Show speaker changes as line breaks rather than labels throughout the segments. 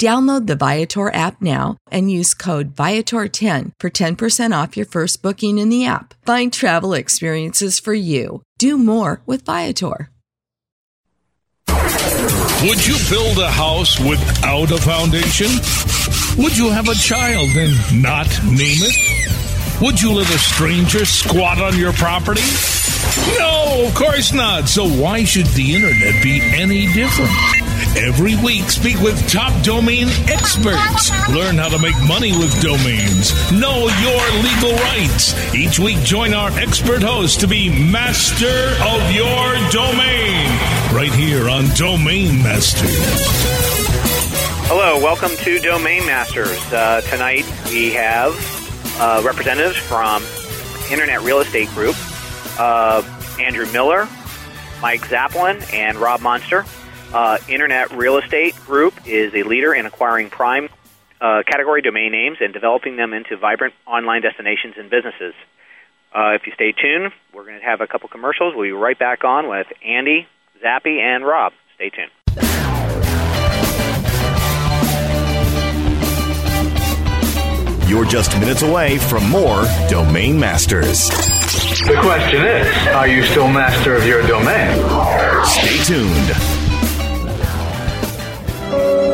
Download the Viator app now and use code Viator10 for 10% off your first booking in the app. Find travel experiences for you. Do more with Viator.
Would you build a house without a foundation? Would you have a child and not name it? Would you let a stranger squat on your property? No, of course not. So why should the internet be any different? Every week, speak with top domain experts. Learn how to make money with domains. Know your legal rights. Each week, join our expert host to be master of your domain. Right here on Domain Masters.
Hello, welcome to Domain Masters. Uh, tonight we have uh, representatives from Internet Real Estate Group, uh, Andrew Miller, Mike Zapolin, and Rob Monster. Uh, Internet Real Estate Group is a leader in acquiring prime uh, category domain names and developing them into vibrant online destinations and businesses. Uh, if you stay tuned, we're going to have a couple commercials. We'll be right back on with Andy, Zappy, and Rob. Stay tuned.
You're just minutes away from more Domain Masters.
The question is, are you still master of your domain?
Stay tuned. Thank you.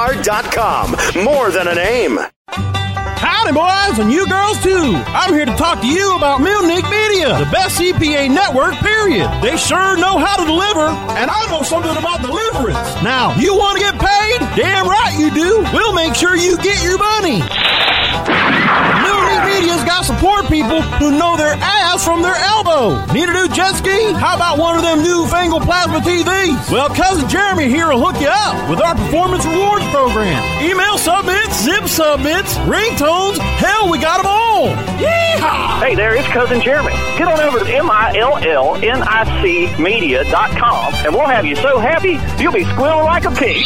R.com. More than a name.
Howdy, boys, and you girls too. I'm here to talk to you about Millnic Media, the best CPA network, period. They sure know how to deliver, and I know something about deliverance. Now, you want to get paid? Damn right you do. We'll make sure you get your money. Millnic Media's got support people who know their ass from their elbow. Need a new jet ski? How about one of them newfangled plasma TVs? Well, cousin Jeremy here will hook you up with our performance rewards program. Email submits, zip submits, ringtones. Hell, we got them all. Yeehaw!
Hey there, it's Cousin Jeremy. Get on over to M-I-L-L-N-I-C media.com and we'll have you so happy you'll be squealing like a pig.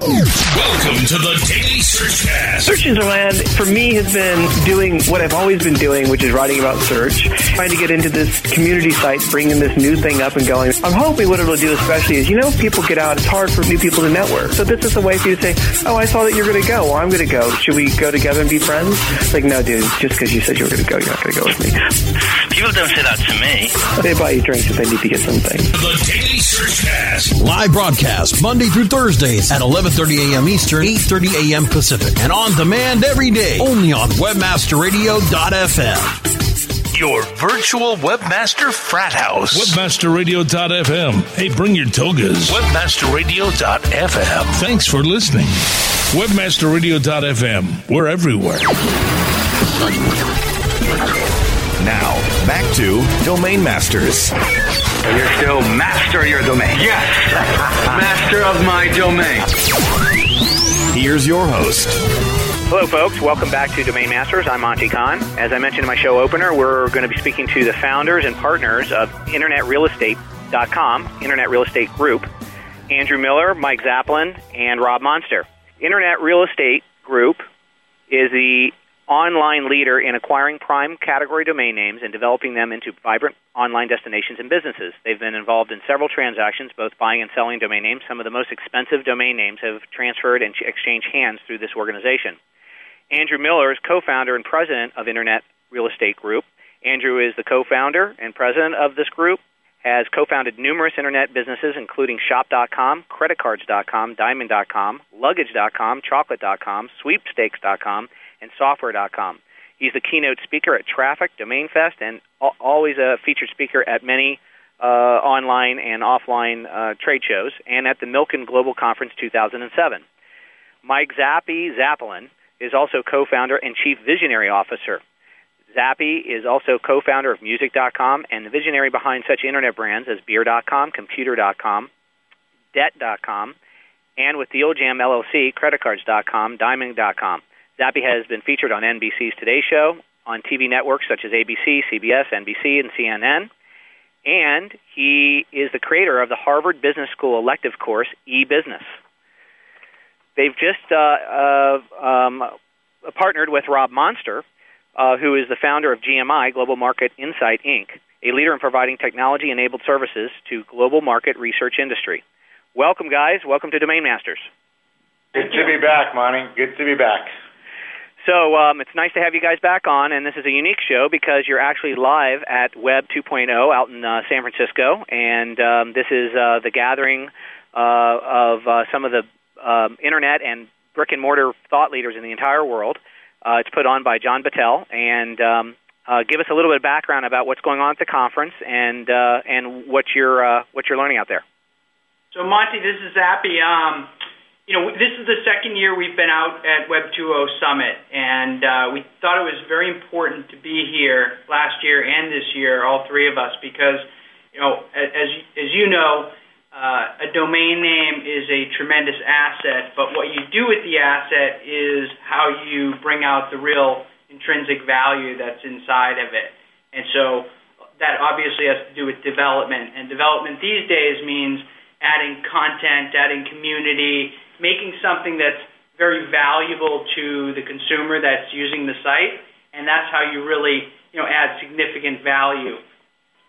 Welcome to the Daily Searchcast.
Search Engine Land, for me, has been doing what I've always been doing, which is writing about search, trying to get into this community site, bringing this new thing up and going. I'm hoping what it'll do especially is, you know, people get out, it's hard for new people to network. So this is a way for you to say, oh, I saw that you're going to go. Well, I'm going to go. Should we go together and be friends? Like, no, dude, just because you said you were going to go, you're not going to go with me.
People don't say that to me.
They buy you drinks if they need to get something.
The Daily Searchcast.
Live broadcast Monday through Thursdays at 11:30 a.m. Eastern, 8:30 a.m. Pacific, and on demand every day only on webmasterradio.fm.
Your virtual webmaster frat house. Webmasterradio.fm. Hey, bring your togas. Webmasterradio.fm. Thanks for listening. Webmasterradio.fm. We're everywhere.
Now, back to Domain Masters.
You're still master of your domain. Yes, master of my domain.
Here's your host.
Hello, folks. Welcome back to Domain Masters. I'm Monty Cahn. As I mentioned in my show opener, we're going to be speaking to the founders and partners of InternetRealEstate.com, Internet Real Estate Group, Andrew Miller, Mike Zapolin, and Rob Monster. Internet Real Estate Group is the online leader in acquiring prime category domain names and developing them into vibrant online destinations and businesses. They've been involved in several transactions, both buying and selling domain names. Some of the most expensive domain names have transferred and exchanged hands through this organization. Andrew Miller is co founder and president of Internet Real Estate Group. Andrew is the co founder and president of this group, has co founded numerous internet businesses, including Shop.com, CreditCards.com, Diamond.com, Luggage.com, Chocolate.com, Sweepstakes.com, and Software.com. He's the keynote speaker at Traffic, Domain Fest, and always a featured speaker at many uh, online and offline uh, trade shows and at the Milken Global Conference 2007. Mike Zappi Zapolin is also co-founder and chief visionary officer. Zappi is also co-founder of Music.com and the visionary behind such internet brands as Beer.com, Computer.com, Debt.com, and with Deal Jam LLC, CreditCards.com, Diamond.com. Zappi has been featured on NBC's Today Show, on TV networks such as ABC, CBS, NBC, and CNN, and he is the creator of the Harvard Business School elective course, e-business. They've just uh, uh, um, partnered with Rob Monster, uh, who is the founder of GMI, Global Market Insight Inc., a leader in providing technology enabled services to global market research industry. Welcome, guys. Welcome to Domain Masters.
Good to be back, Monty. Good to be back.
So um, it's nice to have you guys back on, and this is a unique show because you're actually live at Web 2.0 out in uh, San Francisco, and um, this is uh, the gathering uh, of uh, some of the um, internet and brick and mortar thought leaders in the entire world. Uh, it's put on by John Battelle, and um, uh, give us a little bit of background about what's going on at the conference and uh, and what you're uh, what you're learning out there.
So Monty, this is Zappy. You know, this is the second year we've been out at Web 2.0 Summit, and uh, we thought it was very important to be here last year and this year, all three of us, because you know, as as you know, uh, a domain name is a tremendous asset, but what you do with the asset is how you bring out the real intrinsic value that's inside of it. And so that obviously has to do with development. And development these days means adding content, adding community, making something that's very valuable to the consumer that's using the site. And that's how you really, you know, add significant value.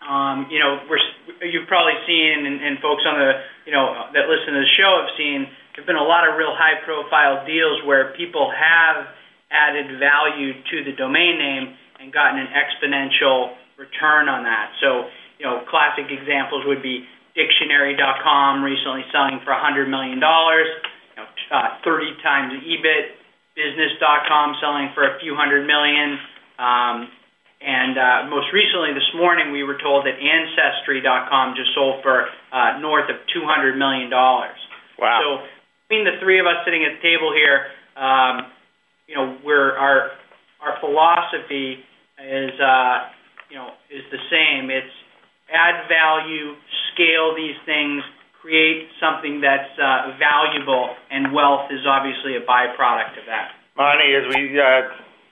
Um, you know, we're, you've probably seen, and, and folks on the, you know, that listen to the show have seen, there've been a lot of real high-profile deals where people have added value to the domain name and gotten an exponential return on that. So, you know, classic examples would be Dictionary.com recently selling for $100 million, uh, 30 times EBIT. Business.com selling for a few hundred million. Um, and uh, most recently, this morning, we were told that Ancestry.com just sold for uh, north of $200 million.
Wow.
So between the three of us sitting at the table here, um, you know, we're, our, our philosophy is, uh, you know, is the same. It's add value, scale these things, create something that's uh, valuable, and wealth is obviously a byproduct of that.
Monty, as we uh,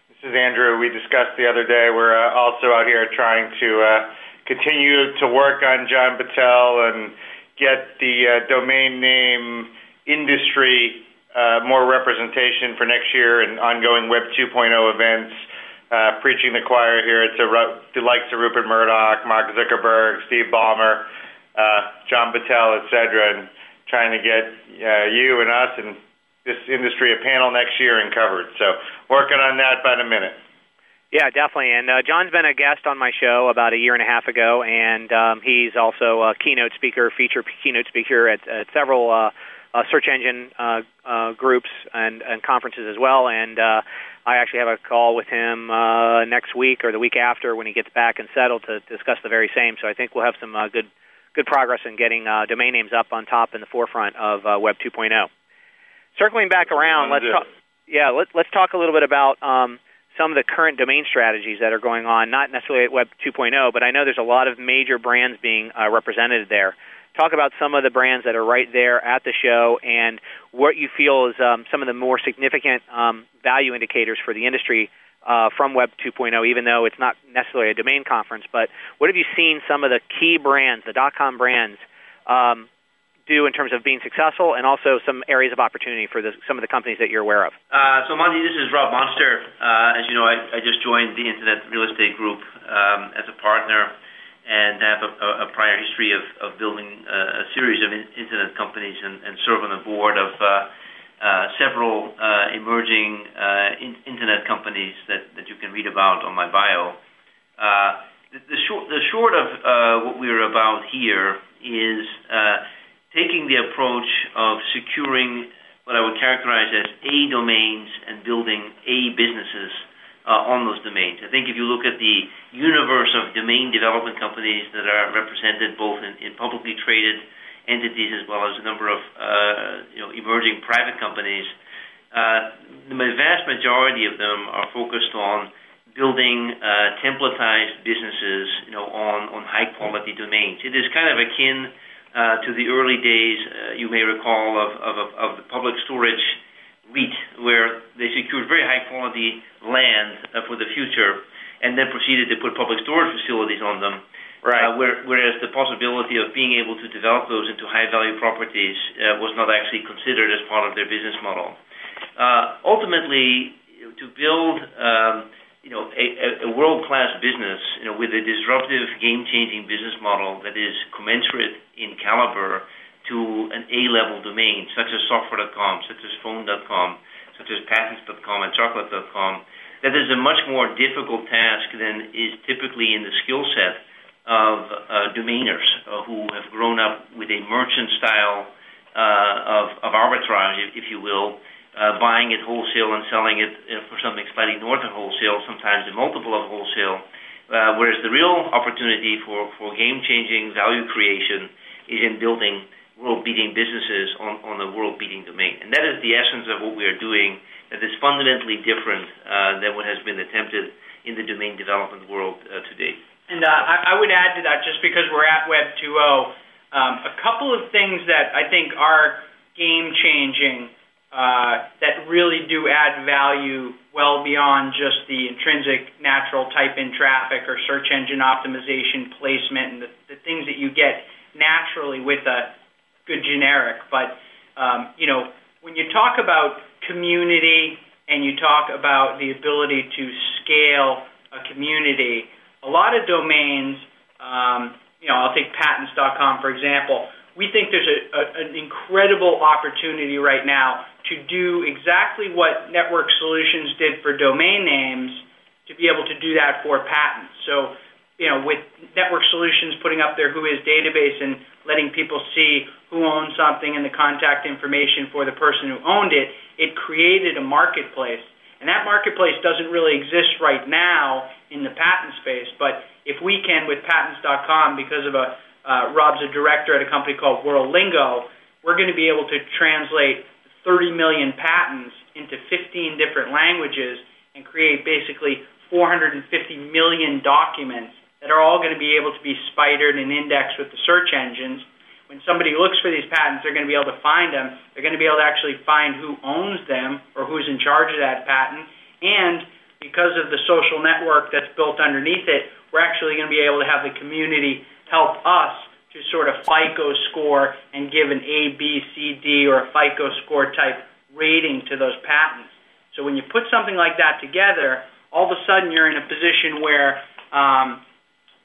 this is Andrew. We discussed the other day. We're uh, also out here trying to uh, continue to work on John Battelle and get the uh, domain name industry uh, more representation for next year and ongoing Web 2.0 events. Uh, preaching the choir here to the likes of Rupert Murdoch, Mark Zuckerberg, Steve Ballmer, uh, John Battelle, et cetera, and trying to get uh, you and us and this industry a panel next year and covered. So working on that by the minute.
Yeah, definitely. And uh, John's been a guest on my show about a year and a half ago, and um, he's also a keynote speaker, feature keynote speaker at, at several uh, uh, search engine uh, uh, groups and, and conferences as well. And uh, I actually have a call with him uh, next week or the week after when he gets back and settled to discuss the very same. So I think we'll have some uh, good good progress in getting uh, domain names up on top in the forefront of uh, Web 2.0. Circling back around, let's talk. Yeah, let, let's talk a little bit about um, some of the current domain strategies that are going on, not necessarily at Web 2.0, but I know there's a lot of major brands being uh, represented there. Talk about some of the brands that are right there at the show and what you feel is um, some of the more significant um, value indicators for the industry uh, from Web 2.0, even though it's not necessarily a domain conference. But what have you seen some of the key brands, the dot .com brands, um, do in terms of being successful, and also some areas of opportunity for the, some of the companies that you're aware of?
Uh, so, Monty, this is Rob Monster. Uh, as you know, I, I, just joined the Internet Real Estate Group um, as a partner and have a, a prior history of, of building a, a series of in, internet companies and, and, serve on the board of uh, several uh, emerging uh, in, internet companies that, you can read about on my bio. Uh, the, short, of uh, what we're about here is taking the approach of securing what I would characterize as A domains and building A businesses uh, on those domains. I think if you look at the universe of domain development companies that are represented both in publicly traded entities as well as a number of uh, you know, emerging private companies, uh, the vast majority of them are focused on building uh, templatized businesses, you know, on, on high quality domains. It is kind of akin uh, to the early days, you may recall, of, of, of the public storage REIT, where they secured very high quality land for the future and then proceeded to put public storage facilities on them.
Right.
Uh, where, whereas the possibility of being able to develop those into high value properties uh, was not actually considered as part of their business model. Uh, ultimately, to build um, you know, a, a world-class business, you know, with a disruptive, game-changing business model that is commensurate in caliber to an A-level domain, such as software.com, such as phone.com, such as patents.com and chocolate.com, that is a much more difficult task than is typically in the skill set of uh, domainers uh, who have grown up with a merchant style uh, of, arbitrage, if, you will, buying it wholesale and selling it for something slightly north of wholesale, sometimes a multiple of wholesale. Whereas the real opportunity for, game-changing value creation is in building world-beating businesses on, a world-beating domain. And that is the essence of what we are doing that is fundamentally different than what has been attempted in the domain development world to date.
And uh, I, I would add to that, just because we're at Web 2.0, um, a couple of things that I think are game-changing uh, that really do add value well beyond just the intrinsic natural type in traffic or search engine optimization placement and the, the things that you get naturally with a good generic. But, um, you know, when you talk about community and you talk about the ability to scale a community, a lot of domains, um, you know, I'll take patents.com for example. We think there's a, a, an incredible opportunity right now to do exactly what Network Solutions did for domain names to be able to do that for patents. So, you know, with Network Solutions putting up their WHOIS database and letting people see who owns something and the contact information for the person who owned it, it created a marketplace. And that marketplace doesn't really exist right now in the patent space. But if we can, with patents.com, because of a uh, Rob's a director at a company called WorldLingo, we're going to be able to translate 30 million patents into 15 different languages and create basically 450 million documents that are all going to be able to be spidered and indexed with the search engines. When somebody looks for these patents, they're going to be able to find them. They're going to be able to actually find who owns them or who's in charge of that patent. And because of the social network that's built underneath it, we're actually going to be able to have the community help us to sort of FICO score and give an A, B, C, D, or a FICO score type rating to those patents. So when you put something like that together, all of a sudden you're in a position where, um,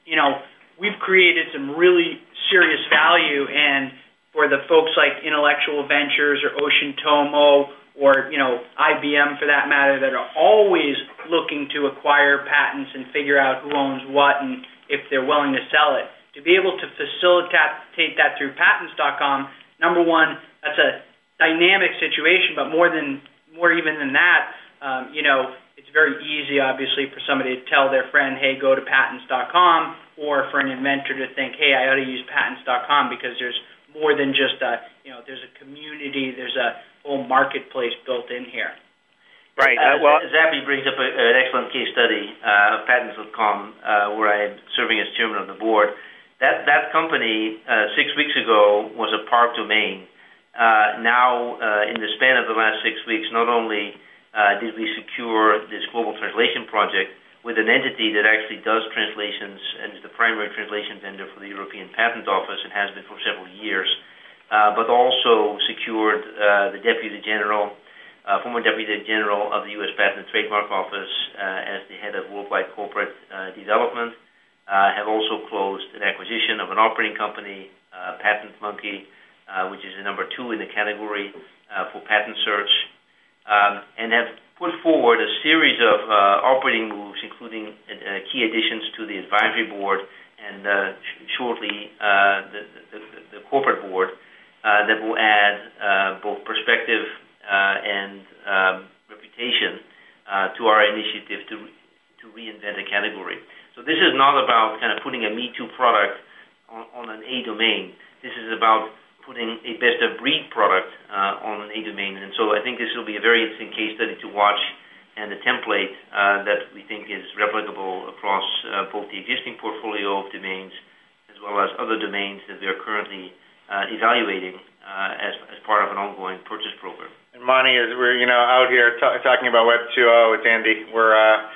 you know, we've created some really serious value and for the folks like Intellectual Ventures or Ocean Tomo or you know IBM for that matter that are always looking to acquire patents and figure out who owns what and if they're willing to sell it. To be able to facilitate that through patents.com, number one, that's a dynamic situation, but more than more even than that, um, you know, it's very easy, obviously, for somebody to tell their friend, "Hey, go to patents.com," or for an inventor to think, "Hey, I ought to use patents.com," because there's more than just a, you know, there's a community, there's a whole marketplace built in here.
Right.
Uh,
Uh, well,
Zappy brings up a, an excellent case study uh, of Patents.com, uh, where I'm serving as chairman of the board. That that company uh, six weeks ago was a park domain. Uh, now, uh, in the span of the last six weeks, not only did we secure this global translation project with an entity that actually does translations and is the primary translation vendor for the European Patent Office and has been for several years, uh, but also secured uh, the Deputy General, uh, former Deputy General of the U.S. Patent and Trademark Office uh, as the head of worldwide corporate uh, development. Uh, have also closed an acquisition of an operating company, uh, Patent Monkey, uh, which is the number two in the category uh, for patent search, and have put forward a series of uh, operating moves, including uh, key additions to the advisory board and uh, sh- shortly uh, the, corporate board uh, that will add uh, both perspective uh, and um, reputation uh, to our initiative to, to reinvent a category. So this is not about kind of putting a Me Too product on an A domain. This is about putting a best of breed product uh, on A domain. And so I think this will be a very interesting case study to watch and a template uh, that we think is replicable across uh, both the existing portfolio of domains as well as other domains that we are currently evaluating as, as part of an ongoing purchase program.
And Monty, as we're you know out here t- talking about Web 2.0 with Andy, we're uh,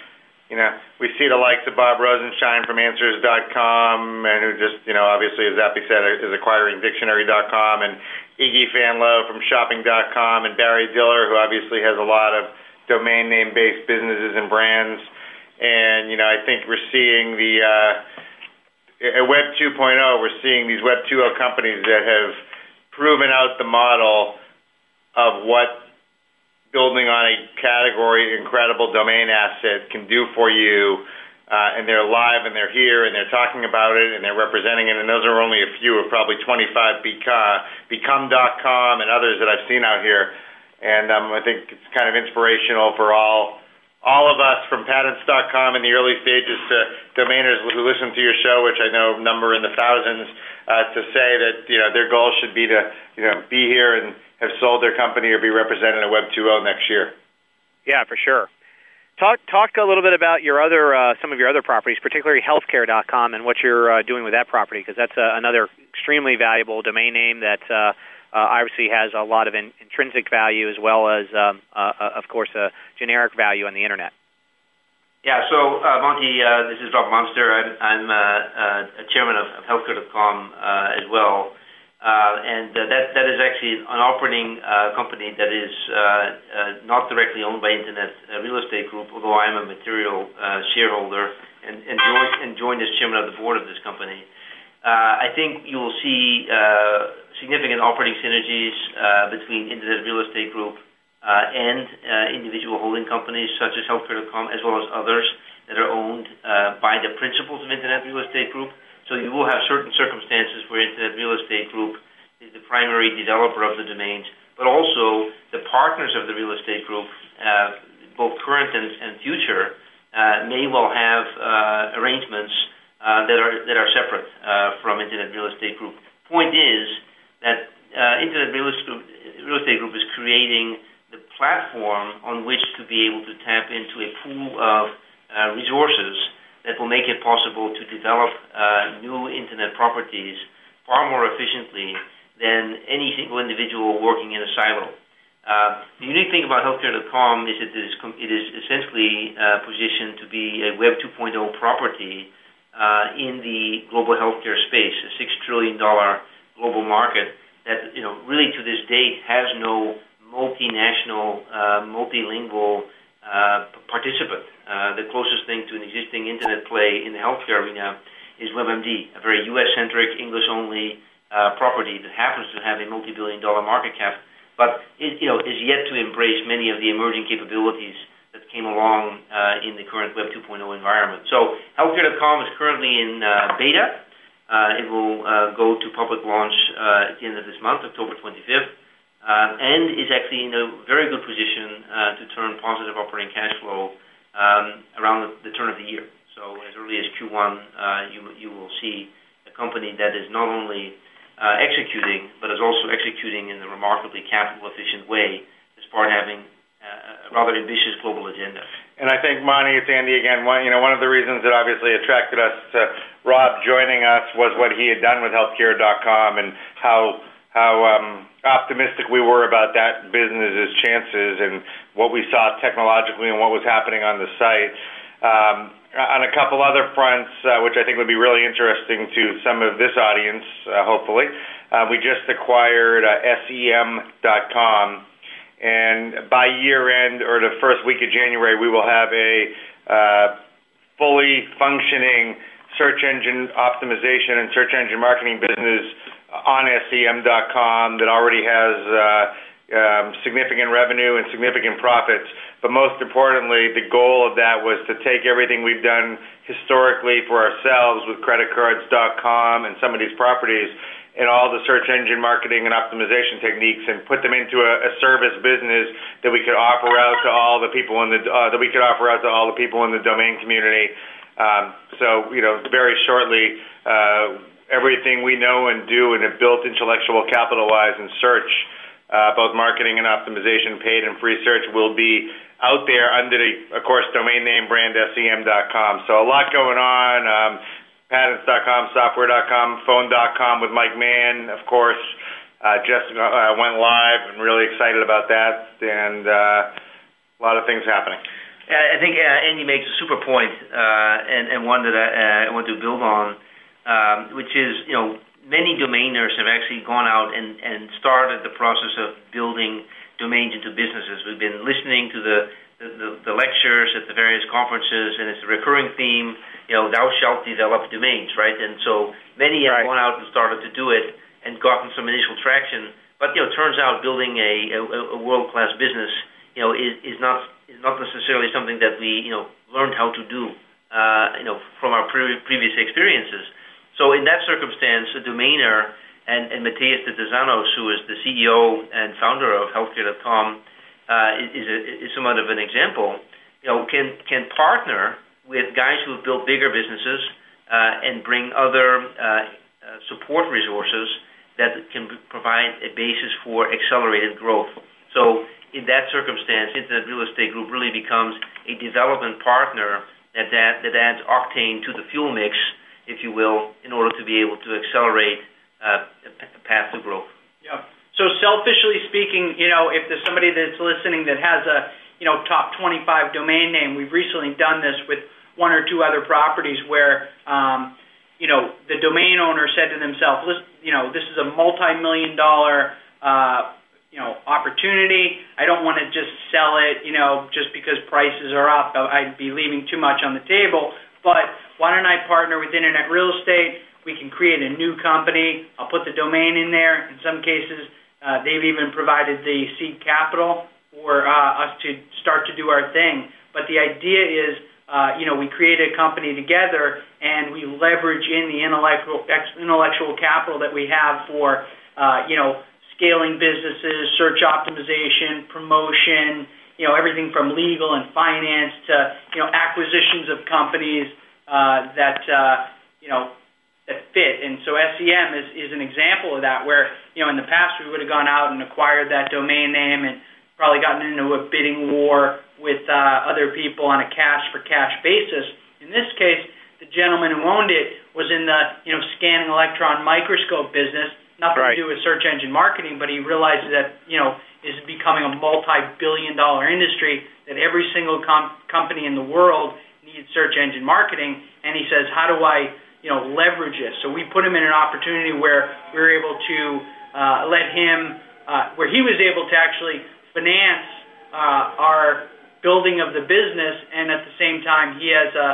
you know we see the likes of Bob Rosenschein from Answers.com, and who just you know obviously as Zappy said is acquiring Dictionary.com, and Iggy Fanlo from Shopping.com, and Barry Diller, who obviously has a lot of domain name based businesses and brands. And you know I think we're seeing the uh, at Web 2.0, we're seeing these Web 2.0 companies that have proven out the model of what building on a category incredible domain asset can do for you. Uh, and they're live and they're here and they're talking about it and they're representing it. And those are only a few of probably 25 become, become.com and others that I've seen out here. And um, I think it's kind of inspirational for all all of us from patents.com in the early stages to domainers who listen to your show, which I know number in the thousands, uh, to say that you know their goal should be to you know be here and have sold their company or be represented at Web 2.0 next year.
Yeah, for sure. Talk talk a little bit about your other uh, some of your other properties, particularly healthcare.com, and what you're uh, doing with that property, because that's uh, another extremely valuable domain name that uh, uh, obviously has a lot of in, intrinsic value as well as, um, uh, uh, of course, a generic value on the internet.
Yeah, so uh, Monty, uh, this is Rob Monster. I'm, I'm uh, uh, chairman of, of Healthcare.com uh, as well. Uh, and uh, that that is actually an operating uh, company that is not directly owned by Internet Real Estate Group, although I am a material uh, shareholder and, and, joined, as chairman of the board of this company. Uh, I think you will see uh, significant operating synergies uh, between Internet Real Estate Group uh, and individual holding companies such as Healthcare.com, as well as others that are owned uh, by the principals of Internet Real Estate Group. So you will have certain circumstances where Internet Real Estate Group is the primary developer of the domains, but also the partners of the real estate group, uh, both current and, and future, uh, may well have uh, arrangements uh, that are that are separate uh, from Internet Real Estate Group. Point is that uh, Internet Real Estate, Real Estate Group is creating the platform on which to be able to tap into a pool of resources that will make it possible to develop uh, new internet properties far more efficiently than any single individual working in a silo. Uh, the unique thing about healthcare.com is that it is, it is essentially uh, positioned to be a Web 2.0 property uh, in the global healthcare space, a six trillion dollar global market that you know really to this date has no multinational, uh, multilingual uh, participant. Uh, the closest thing to an existing internet play in the healthcare arena is WebMD, a very U.S.-centric, English-only uh, property that happens to have a multi-billion dollar market cap, but it, you know, is yet to embrace many of the emerging capabilities that came along uh, in the current Web 2.0 environment. So Healthcare.com is currently in uh, beta. Uh, it will go to public launch at the end of this month, October 25th, uh, and is actually in a very good position to turn positive operating cash flow around the, turn of the year. So as early as Q1, uh, you will see a company that is not only uh, executing, but is also executing in a remarkably capital efficient way, despite having uh, a rather ambitious global agenda.
And I think, Monty, it's Andy again. One, you know, one of the reasons that obviously attracted us to Rob joining us was what he had done with Healthcare.com and how how um, optimistic we were about that business's chances and what we saw technologically and what was happening on the site. Um, on a couple other fronts, uh, which I think would be really interesting to some of this audience, uh, hopefully, uh, we just acquired uh, SEM.com, and by year end or the first week of January, we will have a uh, fully functioning search engine optimization and search engine marketing business on SEM.com that already has uh, um, significant revenue and significant profits. But most importantly, the goal of that was to take everything we've done historically for ourselves with creditcards.com and some of these properties and all the search engine marketing and optimization techniques and put them into a, a service business that we could offer out to all the people in the uh, that we could offer out to all the people in the domain community. Um, so you know, very shortly, uh, everything we know and do and have built intellectual capital wise in search, uh, both marketing and optimization, paid and free search, will be out there under the, of course, domain name brand SEM.com. So a lot going on. Um, patents.com, software.com, phone.com with Mike Mann, of course. Uh, just uh, went live and really excited about that, and uh, a lot of things happening.
I think uh, Andy makes a super point, uh, and, and one that I, uh, I want to build on um, which is, you know, many domainers have actually gone out and, and started the process of building domains into businesses. We've been listening to the, the, the lectures at the various conferences, and it's a recurring theme, you know, thou shalt develop domains, right? And so many have right. gone out and started to do it and gotten some initial traction. But, you know, it turns out building a, a, a world-class business, you know, is, is not is not necessarily something that we, you know, learned how to do, uh, you know, from our pre- previous experiences. So in that circumstance, domainer and, and Matthias de who is the CEO and founder of Healthcare.com, uh, is, a, is somewhat of an example. You know, can can partner with guys who have built bigger businesses uh, and bring other uh, uh, support resources that can provide a basis for accelerated growth. So in that circumstance, Internet Real Estate Group really becomes a development partner that, that, that adds octane to the fuel mix if you will, in order to be able to accelerate uh, a path to growth.
Yeah. So selfishly speaking, you know, if there's somebody that's listening that has a, you know, top 25 domain name, we've recently done this with one or two other properties where, um, you know, the domain owner said to themselves, you know, this is a multi-million dollar, uh, you know, opportunity. I don't want to just sell it, you know, just because prices are up. I'd be leaving too much on the table. But why don't I partner with Internet Real Estate? We can create a new company. I'll put the domain in there. In some cases, uh, they've even provided the seed capital for uh, us to start to do our thing. But the idea is, uh, you know, we create a company together and we leverage in the intellectual intellectual capital that we have for, uh, you know, scaling businesses, search optimization, promotion, you know, everything from legal and finance to, you know, acquisitions of companies uh, that, uh, you know, that fit. And so SEM is, is an example of that where, you know, in the past we would have gone out and acquired that domain name and probably gotten into a bidding war with uh, other people on a cash for cash basis. In this case, the gentleman who owned it was in the, you know, scanning electron microscope business, nothing right. to do with search engine marketing, but he realizes that, you know, is becoming a multi-billion dollar industry that every single com- company in the world needs search engine marketing. And he says how do I you know leverage this? So we put him in an opportunity where we were able to uh, let him uh, where he was able to actually finance uh, our building of the business. And at the same time he has a,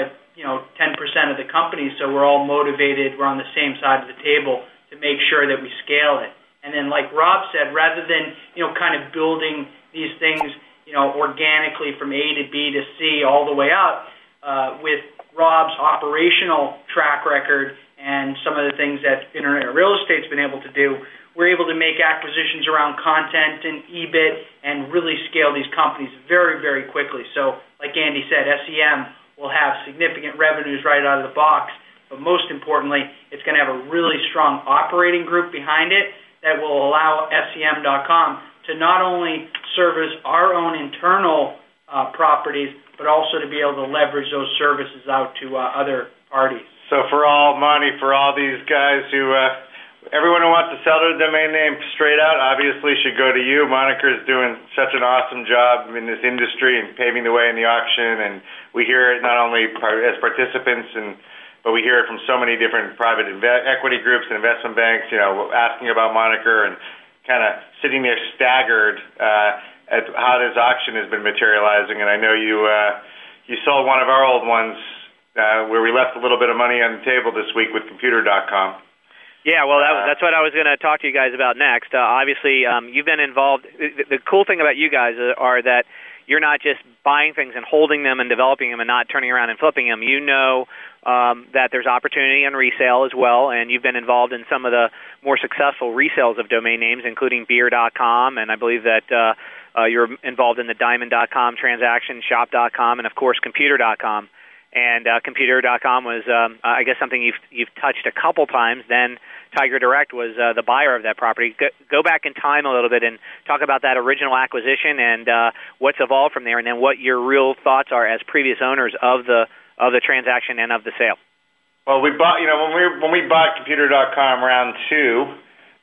a you know 10% of the company. So we're all motivated. We're on the same side of the table to make sure that we scale it And then, like Rob said, rather than you know kind of building these things you know organically from A to B to C all the way up, uh, with Rob's operational track record and some of the things that internet real estate's been able to do, we're able to make acquisitions around content and EBIT and really scale these companies very, very quickly. So, like Andy said, SEM will have significant revenues right out of the box, but most importantly, it's going to have a really strong operating group behind it that will allow SEM.com to not only service our own internal uh, properties, but also to be able to leverage those services out to uh, other parties.
So for all money, for all these guys who, uh, everyone who wants to sell their domain name straight out, obviously should go to you. Moniker is doing such an awesome job in this industry and paving the way in the auction, and we hear it not only as participants and but we hear it from so many different private inve- equity groups and investment banks, you know, asking about Moniker and kind of sitting there staggered uh, at how this auction has been materializing. And I know you uh, you sold one of our old ones uh, where we left a little bit of money on the table this week with Computer.com.
Yeah, well, that, that's what I was going to talk to you guys about next. Uh, obviously, um, you've been involved. The, the cool thing about you guys are that you're not just buying things and holding them and developing them and not turning around and flipping them. You know um, that there's opportunity in resale as well, and you've been involved in some of the more successful resales of domain names, including Beer.com, and I believe that uh, uh, you're involved in the Diamond.com transaction, Shop.com, and of course Computer.com. And uh, Computer.com was, um, I guess, something you've you've touched a couple times. Then Tiger Direct was uh, the buyer of that property. Go, go back in time a little bit and talk about that original acquisition and uh, what's evolved from there, and then what your real thoughts are as previous owners of the of the transaction and of the sale.
Well, we bought, you know, when we when we bought Computer.com round two,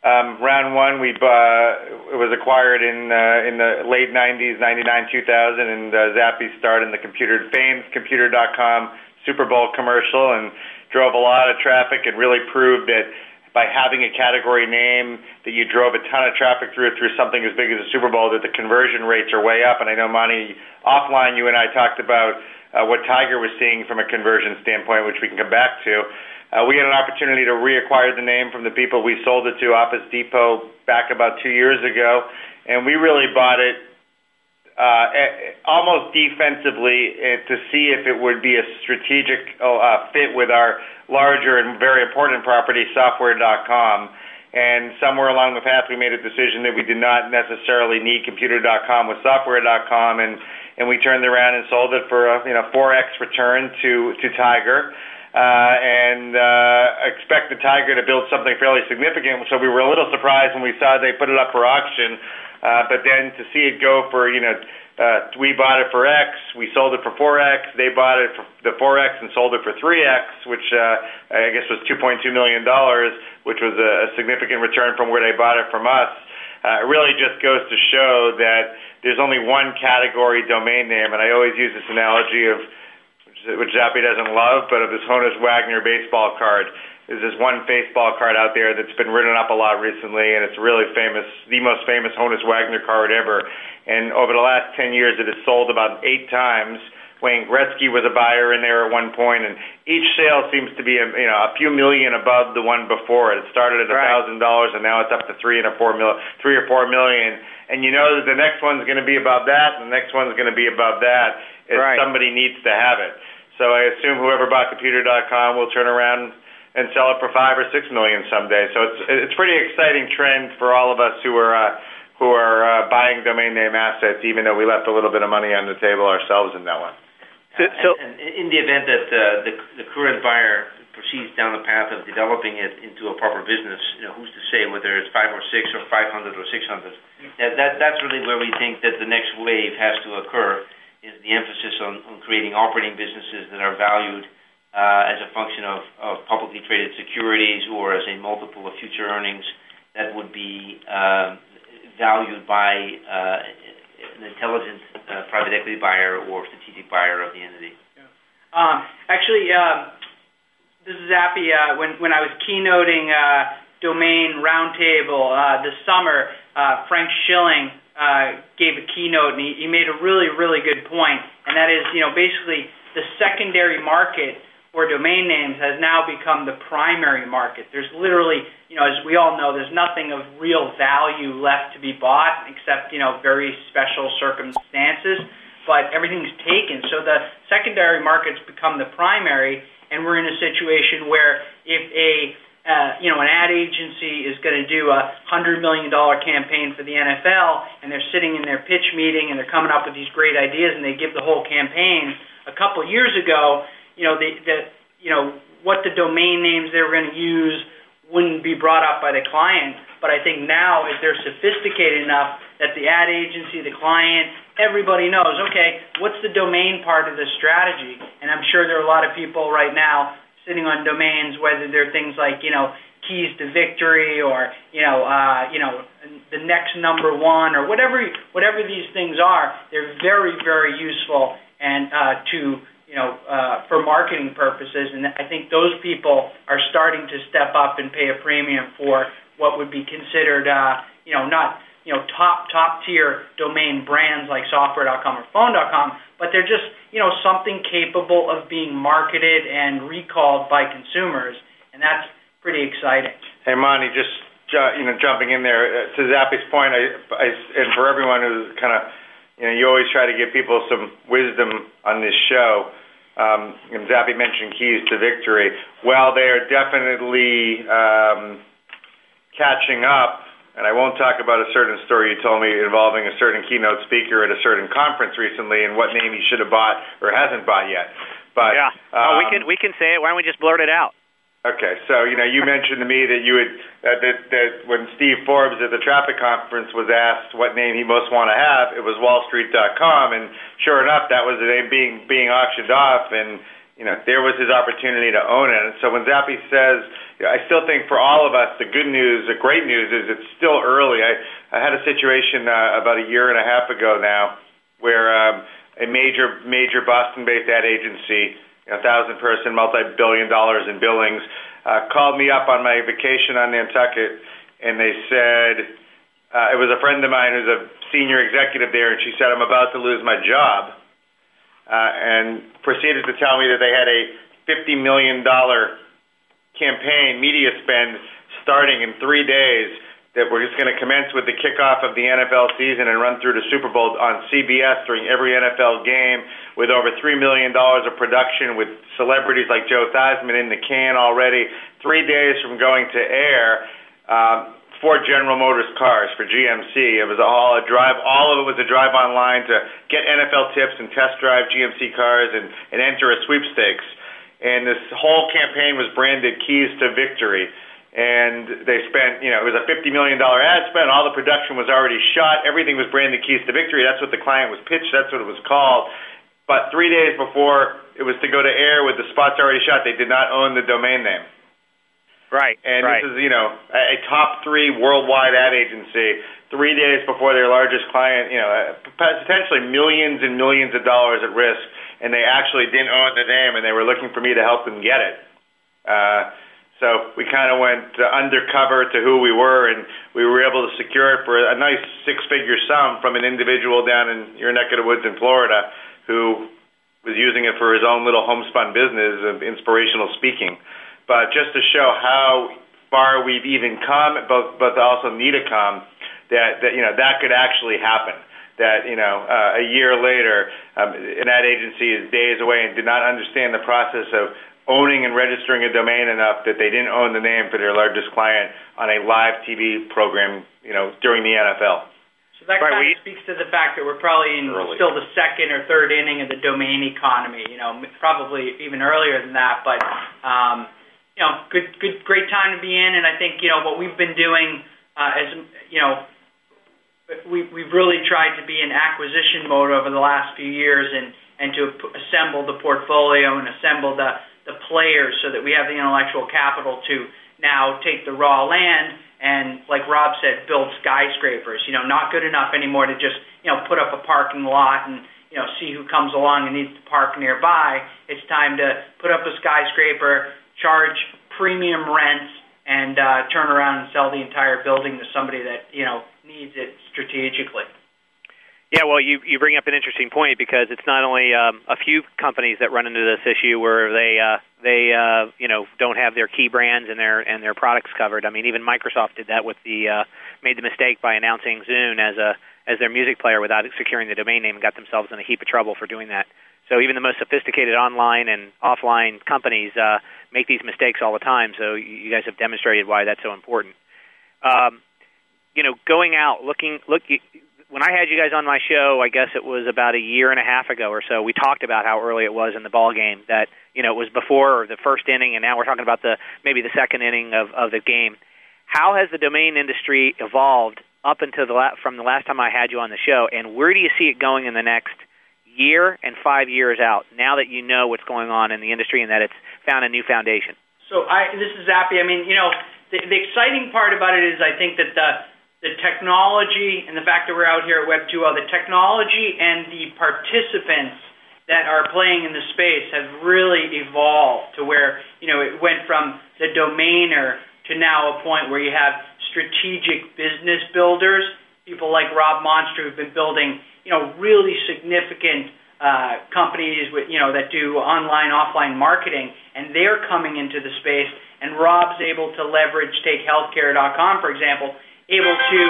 um, round one we uh, it was acquired in uh, in the late '90s, '99, 2000, and uh, Zappy in the computer famed Computer.com Super Bowl commercial and drove a lot of traffic and really proved that by having a category name that you drove a ton of traffic through through something as big as a Super Bowl that the conversion rates are way up. And I know Monty offline, you and I talked about uh, what Tiger was seeing from a conversion standpoint, which we can come back to. Uh, we had an opportunity to reacquire the name from the people we sold it to, Office Depot, back about two years ago, and we really bought it uh, almost defensively uh, to see if it would be a strategic fit with our larger and very important property, Software.com. And somewhere along the path, we made a decision that we did not necessarily need Computer.com with Software.com, and and we turned around and sold it for a you know 4x return to to Tiger. Uh, and uh, expected Tiger to build something fairly significant. So we were a little surprised when we saw they put it up for auction. Uh, but then to see it go for, you know, uh, we bought it for X, we sold it for 4X, they bought it for the 4X and sold it for 3X, which uh, I guess was $2.2 million, which was a, a significant return from where they bought it from us. Uh, it really just goes to show that there's only one category domain name, and I always use this analogy of which Zappy doesn't love, but of this Honus Wagner baseball card. There's this one baseball card out there that's been written up a lot recently, and it's really famous, the most famous Honus Wagner card ever. And over the last 10 years, it has sold about eight times. Wayne Gretzky was a buyer in there at one point, and each sale seems to be a, you know a few million above the one before it. It started at a thousand dollars, and now it's up to three and a four mil, three or four million. And you know that the next one's going to be above that, and the next one's going to be above that. If right. somebody needs to have it. So I assume whoever bought Computer.com will turn around and sell it for five or six million someday. So it's it's pretty exciting trend for all of us who are uh, who are uh, buying domain name assets, even though we left a little bit of money on the table ourselves in that one.
So, so and, and in the event that uh, the the current buyer proceeds down the path of developing it into a proper business, you know, who's to say whether it's five or six or five hundred or six hundred? That, that that's really where we think that the next wave has to occur is the emphasis on, on creating operating businesses that are valued uh, as a function of, of publicly traded securities or as a multiple of future earnings that would be uh, valued by uh, an intelligent uh, private equity buyer or strategic buyer of the entity.
Yeah. Um, actually, uh, this is Zappy. Uh, when when I was keynoting uh, Domain Roundtable uh, this summer, uh, Frank Schilling uh, gave a keynote, and he, he made a really, really good point, and that is, you know, basically the secondary market for domain names has now become the primary market. There's literally, you know, as we all know, there's nothing of real value left to be bought except, you know, very special circumstances, but everything's taken. So the secondary market's become the primary, and we're in a situation where if a uh, you know, an ad agency is going to do a hundred million dollar campaign for the NFL, and they're sitting in their pitch meeting and they're coming up with these great ideas, and they give the whole campaign. A couple years ago, you know, the, the you know what the domain names they were going to use wouldn't be brought up by the client. But I think now, as they're sophisticated enough that the ad agency, the client, everybody knows, okay, what's the domain part of the strategy? And I'm sure there are a lot of people right now sitting on domains, whether they're things like you know keys to victory or you know uh, you know the next number one or whatever whatever these things are. They're very very useful and uh, to you know uh, for marketing purposes, and I think those people are starting to step up and pay a premium for what would be considered uh, you know not you know top top tier domain brands like software.com or phone.com, but they're just you know something capable of being marketed and recalled by consumers, and that's pretty exciting.
Hey, Monty, just you know jumping in there uh, to Zappy's point, I, I, and for everyone who's kind of you know you always try to give people some wisdom on this show. Um, and Zappy mentioned keys to victory. Well, they are definitely um, catching up and I won't talk about a certain story you told me involving a certain keynote speaker at a certain conference recently and what name he should have bought or hasn't bought yet. But
yeah, um, oh, we can we can say it. Why don't we just blurt it out?
Okay, so you know, you mentioned to me that you would uh, that that when Steve Forbes at the traffic conference was asked what name he most want to have, it was WallStreet.com, and sure enough, that was the name being being auctioned off, and you know, there was his opportunity to own it. And so when Zappy says I still think for all of us, the good news, the great news is it's still early. I, I had a situation uh, about a year and a half ago now where um, a major, major Boston-based ad agency, a thousand person, multi-billion dollars in billings, uh, called me up on my vacation on Nantucket, and they said uh, it was a friend of mine who's a senior executive there, and she said I'm about to lose my job, uh, and proceeded to tell me that they had a fifty million dollar campaign, media spend starting in three days that we're just going to commence with the kickoff of the NFL season and run through the Super Bowl on CBS during every NFL game with over $3 million of production with celebrities like Joe Theismann in the can already. Three days from going to air, um, for General Motors cars for GMC. It was all a drive. All of it was a drive online to get NFL tips and test drive GMC cars and, and enter a sweepstakes and this whole campaign was branded Keys to Victory. And they spent, you know, it was a $50 million ad spend. All the production was already shot. Everything was branded Keys to Victory. That's what the client was pitched. That's what it was called. But three days before it was to go to air with the spots already shot, they did not own the domain name.
Right.
And
right.
this is, you know, a top three worldwide ad agency. Three days before their largest client, you know, uh, potentially millions and millions of dollars at risk and they actually didn't own the name, and they were looking for me to help them get it. Uh, so we kind of went undercover to who we were, and we were able to secure it for a nice six-figure sum from an individual down in your neck of the woods in Florida who was using it for his own little homespun business of inspirational speaking. But just to show how far we've even come, but but also need to come, that that you know that could actually happen that you know uh, a year later um, an ad agency is days away and did not understand the process of owning and registering a domain enough that they didn't own the name for their largest client on a live TV program, you know, during the NFL.
So that right, kind we, of speaks to the fact that we're probably in early. still the second or third inning of the domain economy. You know, probably even earlier than that, but um, you know, good, good, great time to be in. And I think you know what we've been doing uh, as you know we, we've really tried to be in acquisition mode over the last few years and, to assemble the portfolio and assemble the, the players so that we have the intellectual capital to now take the raw land and, like Rob said, build skyscrapers. You know, not good enough anymore to just, you know, put up a parking lot and, you know, see who comes along and needs to park nearby. It's time to put up a skyscraper, charge premium rents, and uh, turn around and sell the entire building to somebody that, you know, needs it strategically.
Yeah, well, you you bring up an interesting point because it's not only um, a few companies that run into this issue where they uh, they uh, you know don't have their key brands and their and their products covered. I mean, even Microsoft did that with the uh, made the mistake by announcing Zune as a as their music player without securing the domain name and got themselves in a heap of trouble for doing that. So even the most sophisticated online and offline companies uh, make these mistakes all the time. So you guys have demonstrated why that's so important. Um, you know, going out, looking, look. When I had you guys on my show, I guess it was about a year and a half ago or so. We talked about how early it was in the ball game. That you know it was before the first inning, and now we're talking about the maybe the second inning of of the game. How has the domain industry evolved up until the la- from the last time I had you on the show, and where do you see it going in the next year and five years out? Now that you know what's going on in the industry and that it's found a new foundation.
So I, this is Zappy. I mean, you know, the, the exciting part about it is I think that the the technology and the fact that we're out here at Web 2.0, the technology and the participants that are playing in the space have really evolved to where you know it went from the domainer to now a point where you have strategic business builders, people like Rob Monster who've been building you know really significant uh, companies with you know that do online offline marketing, and they're coming into the space. And Rob's able to leverage, take healthcare.com for example, able to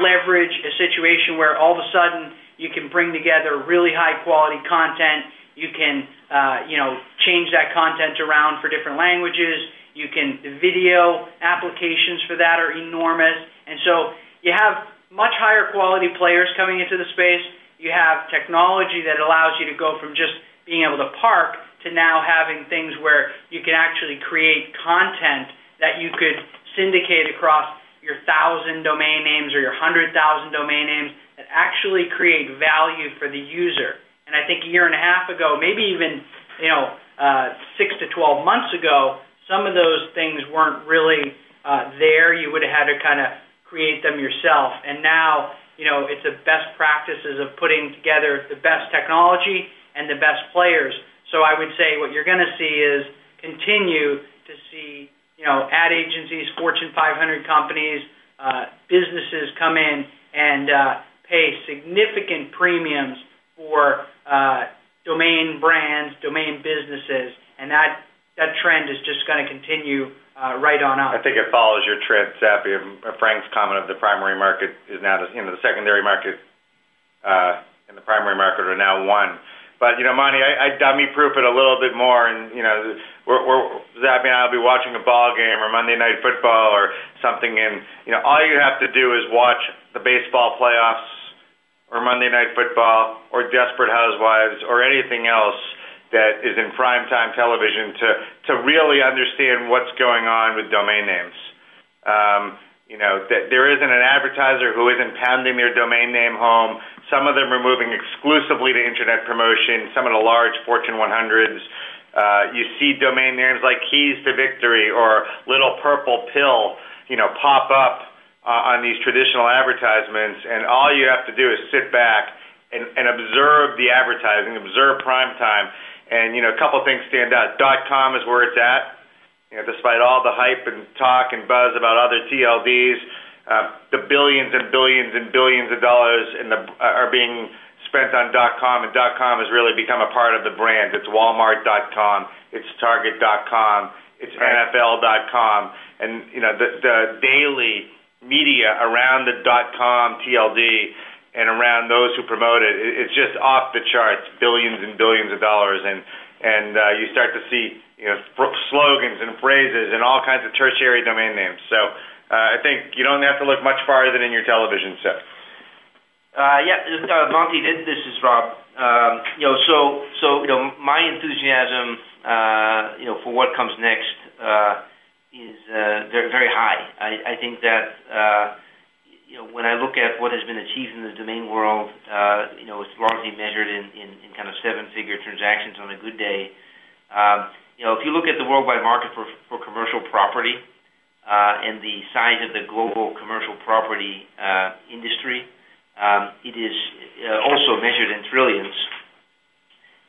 leverage a situation where all of a sudden you can bring together really high quality content. You can uh, you know change that content around for different languages. You can video applications for that are enormous, and so you have much higher quality players coming into the space. You have technology that allows you to go from just being able to park to now having things where you can actually create content that you could syndicate across your thousand domain names or your hundred thousand domain names that actually create value for the user. And I think a year and a half ago, maybe even you know uh, six to twelve months ago, some of those things weren't really uh, there. You would have had to kind of create them yourself. And now, you know, it's the best practices of putting together the best technology and the best players. So I would say what you're going to see is continue to see, you know, ad agencies, Fortune 500 companies, uh, businesses come in and uh, pay significant premiums for uh, domain brands, domain businesses, and that that trend is just going to continue uh, right on up.
I think it follows your trend, Zappy. Frank's comment of the primary market is now, the, you know, the secondary market uh, and the primary market are now one. But you know, Monty, I, I dummy proof it a little bit more, and you know, we're, we're Zappy and I'll be watching a ball game or Monday Night Football or something, and you know, all you have to do is watch the baseball playoffs or Monday Night Football or Desperate Housewives or anything else that is in primetime television to to really understand what's going on with domain names. Um, you know, th- there isn't an advertiser who isn't pounding their domain name home. Some of them are moving exclusively to internet promotion. Some of the large Fortune 100s. Uh, you see domain names like Keys to Victory or Little Purple Pill, you know, pop up uh, on these traditional advertisements, and all you have to do is sit back and, and observe the advertising, observe prime time, and you know, a couple things stand out. Dot com is where it's at. You know, despite all the hype and talk and buzz about other TLDs, uh, the billions and billions and billions of dollars in the uh, are being spent on dot com, and dot com has really become a part of the brand. It's Walmart.com, it's Target.com, it's right. NFL.com, and you know the the daily media around the dot com TLD and around those who promote it, it's just off the charts, billions and billions of dollars, and and uh, you start to see you know slogans and phrases and all kinds of tertiary domain names. So uh, I think you don't have to look much farther than your television set.
Uh, yeah, uh, Monty, this is Rob. Um, you know, so so you know, my enthusiasm, uh, you know, for what comes next uh, is uh, very very high. I, I think that. Uh, you know, when I look at what has been achieved in the domain world, uh, you know, it's largely measured in, in, in kind of seven-figure transactions on a good day. Um, you know, if you look at the worldwide market for, for commercial property uh, and the size of the global commercial property uh, industry, um, it is uh, also measured in trillions.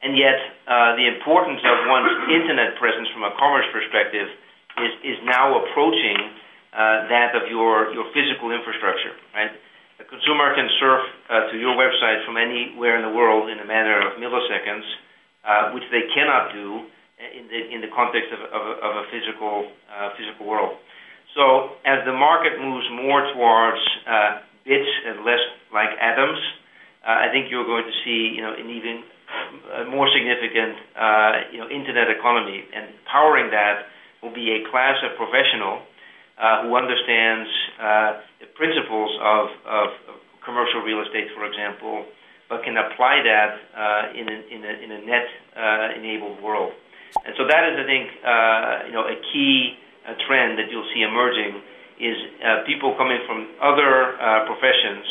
And yet, uh, the importance of one's internet presence from a commerce perspective is, is now approaching uh, that of your, your physical infrastructure, right? a consumer can surf uh, to your website from anywhere in the world in a matter of milliseconds, uh, which they cannot do in the in the context of, of, of a physical uh, physical world. So as the market moves more towards uh, bits and less like atoms, uh, I think you're going to see you know an even uh, more significant uh, you know internet economy, and powering that will be a class of professional uh, who understands uh, the principles of, of, commercial real estate, for example, but can apply that uh, in, a, in, a, in a net enabled world. And so that is, I think, you know, a key trend that you'll see emerging is people coming from other professions,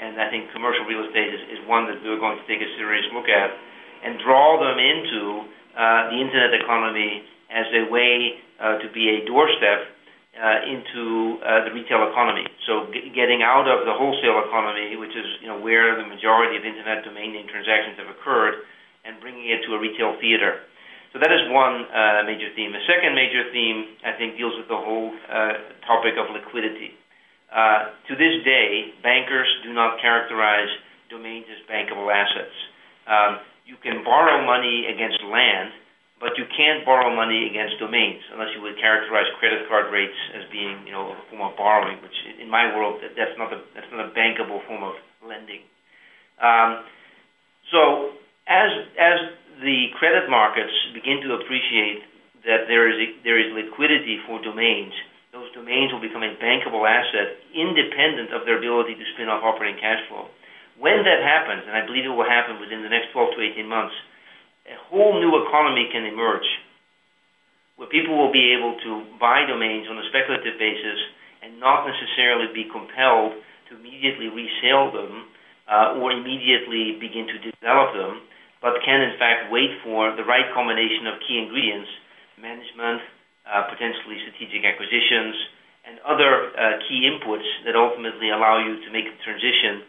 and I think commercial real estate is, is one that we're going to take a serious look at, and draw them into uh, the internet economy as a way uh, to be a doorstep uh, into uh, the retail economy. So g- getting out of the wholesale economy, which is you know where the majority of internet domain name transactions have occurred, and bringing it to a retail theater. So that is one uh, major theme. The second major theme, I think, deals with the whole uh, topic of liquidity. Uh, to this day, bankers do not characterize domains as bankable assets. Um, you can borrow money against land, but you can't borrow money against domains unless you would characterize credit card rates as being, you know, a form of borrowing, which in my world that's not a that's not a bankable form of lending. Um, so as as the credit markets begin to appreciate that there is a, there is liquidity for domains, those domains will become a bankable asset independent of their ability to spin off operating cash flow. When that happens, and I believe it will happen within the next 12 to 18 months, a whole new economy can emerge where people will be able to buy domains on a speculative basis and not necessarily be compelled to immediately resell them uh, or immediately begin to develop them but can in fact wait for the right combination of key ingredients, management, uh, potentially strategic acquisitions, and other uh, key inputs that ultimately allow you to make the transition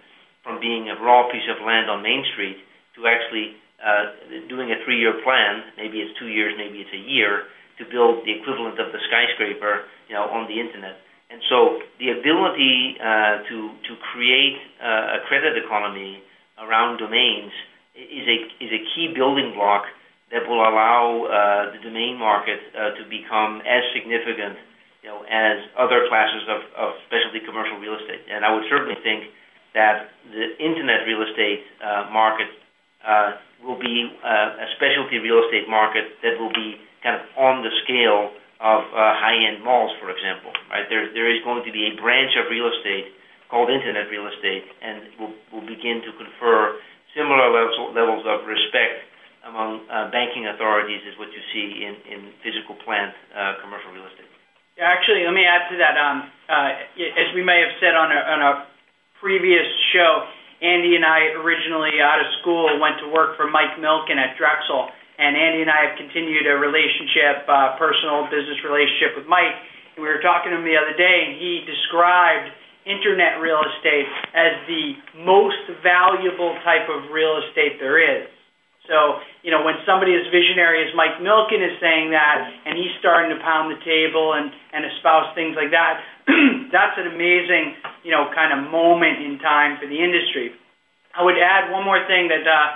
from being a raw piece of land on Main Street to actually uh, doing a three-year plan, maybe it's two years, maybe it's a year, to build the equivalent of the skyscraper, you know, on the internet. And so the ability uh, to to create uh, a credit economy around domains is a is a key building block that will allow uh, the domain market uh, to become as significant, you know, as other classes of, of specialty commercial real estate. And I would certainly think that the internet real estate uh, market uh, will be uh, a specialty real estate market that will be kind of on the scale of uh, high-end malls, for example. Right there, is going to be a branch of real estate called internet real estate, and will will begin to confer similar levels, of respect among uh, banking authorities as what you see in, physical plant commercial real estate.
Yeah, actually, let me add to that. Um, as we may have said on a previous show, Andy and I originally out of school went to work for Mike Milken at Drexel, and Andy and I have continued a relationship, uh, personal business relationship with Mike. And we were talking to him the other day, and he described internet real estate as the most valuable type of real estate there is. So, you know, when somebody as visionary as Mike Milken is saying that and he's starting to pound the table and, and espouse things like that, that's an amazing, you know, kind of moment in time for the industry. I would add one more thing that, uh,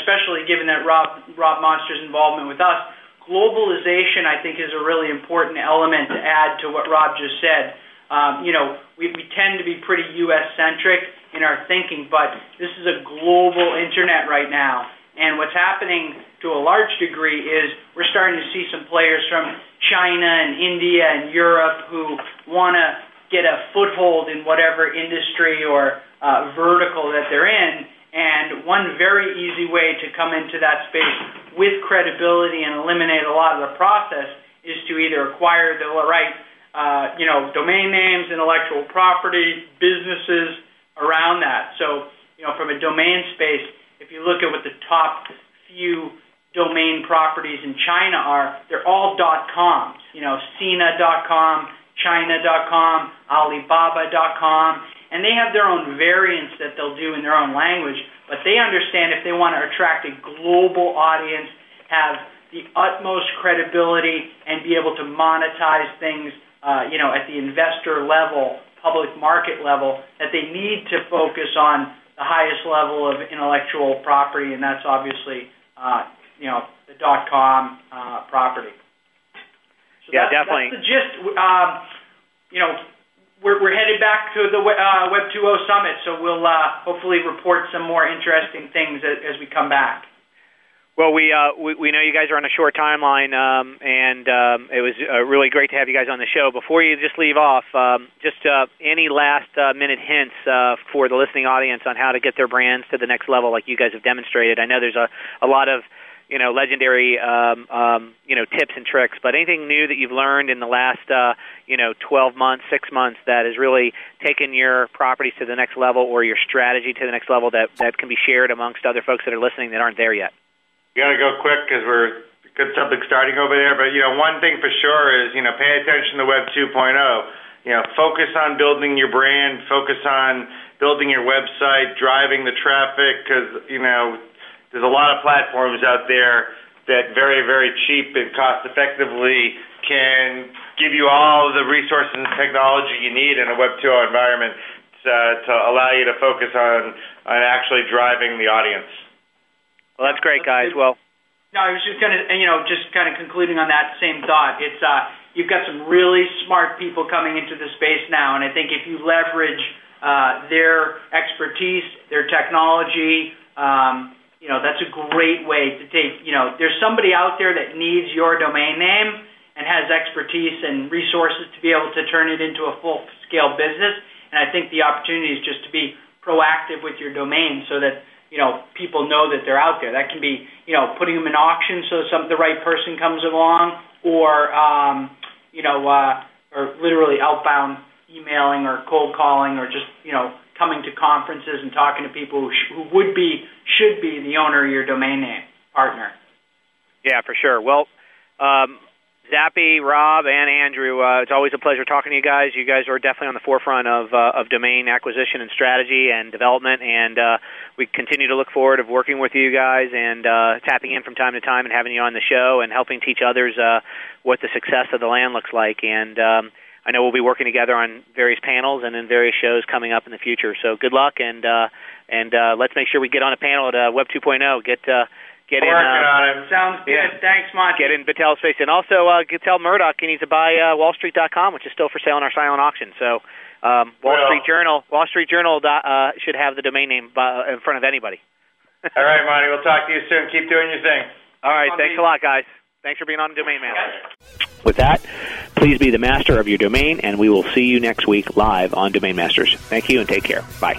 especially given that Rob, Rob Monster's involvement with us, globalization, I think, is a really important element to add to what Rob just said. Um, you know, we, we tend to be pretty U.S. centric in our thinking, but this is a global internet right now. And what's happening to a large degree is we're starting to see some players from China and India and Europe who want to get a foothold in whatever industry or uh, vertical that they're in. And one very easy way to come into that space with credibility and eliminate a lot of the process is to either acquire the right uh, you know, domain names, intellectual property, businesses around that. So, you know, from a domain space, if you look at what the top few domain properties in China are, they're all dot .coms. You know, Sina.com, China.com, Alibaba.com, and they have their own variants that they'll do in their own language. But they understand if they want to attract a global audience, have the utmost credibility, and be able to monetize things uh, you know, at the investor level public market level that they need to focus on the highest level of intellectual property, and that's obviously uh, you know the dot com uh, property. So
Yeah,
that's,
definitely.
That's the gist. Um, you know, we're, we're headed back to the uh, Web 2.0 summit, so we'll uh, hopefully report some more interesting things as, as we come back.
Well, we, uh, we we know you guys are on a short timeline, um, and um, it was uh, really great to have you guys on the show. Before you just leave off, um, just uh, any last uh, minute hints uh, for the listening audience on how to get their brands to the next level, like you guys have demonstrated. I know there's a a lot of you know legendary um, um, you know tips and tricks, but anything new that you've learned in the last uh, you know 12 months, six months that has really taken your properties to the next level or your strategy to the next level that that can be shared amongst other folks that are listening that aren't there yet.
You got to go quick because we're good something starting over there. But you know, one thing for sure is you know pay attention to Web 2.0. You know, focus on building your brand, focus on building your website, driving the traffic because you know there's a lot of platforms out there that very very cheap and cost effectively can give you all the resources and technology you need in a Web 2.0 environment to, to allow you to focus on on actually driving the audience.
Well, that's great, guys. Well,
No, I was just gonna, you know, just kind of concluding on that same thought. It's uh, you've got some really smart people coming into the space now, and I think if you leverage uh, their expertise, their technology, um, you know, that's a great way to take. You know, there's somebody out there that needs your domain name and has expertise and resources to be able to turn it into a full scale business. And I think the opportunity is just to be proactive with your domain so that you know people know that they're out there. That can be you know putting them in auction so some the right person comes along, or um, you know, uh, or literally outbound emailing or cold calling, or just you know coming to conferences and talking to people who, sh- who would be should be the owner of your domain name partner.
Yeah, for sure. Well, um, Zappy, Rob, and Andrew, uh, it's always a pleasure talking to you guys. You guys are definitely on the forefront of uh, of domain acquisition and strategy and development, and uh, we continue to look forward of working with you guys and uh, tapping in from time to time and having you on the show and helping teach others uh, what the success of the land looks like. And um, I know we'll be working together on various panels and in various shows coming up in the future. So good luck, and uh, and uh, let's make sure we get on a panel at uh, Web 2.0. Get uh, get in.
Working
Uh,
on it.
Sounds good.
Yeah.
Thanks, Monty.
Get in Vitel's face, and also uh, tell Murdoch he needs to buy uh, WallStreet.com, which is still for sale in our silent auction. So, um, Wall
Well-
Street Journal, Wall Street Journal uh, should have the domain name uh, in front of anybody.
All right, Monty. We'll talk to you soon. Keep doing your thing.
All right, thanks a lot, guys. Thanks for being on Domain Masters. With that, please be the master of your domain, and we will see you next week live on Domain Masters. Thank you, and take care. Bye.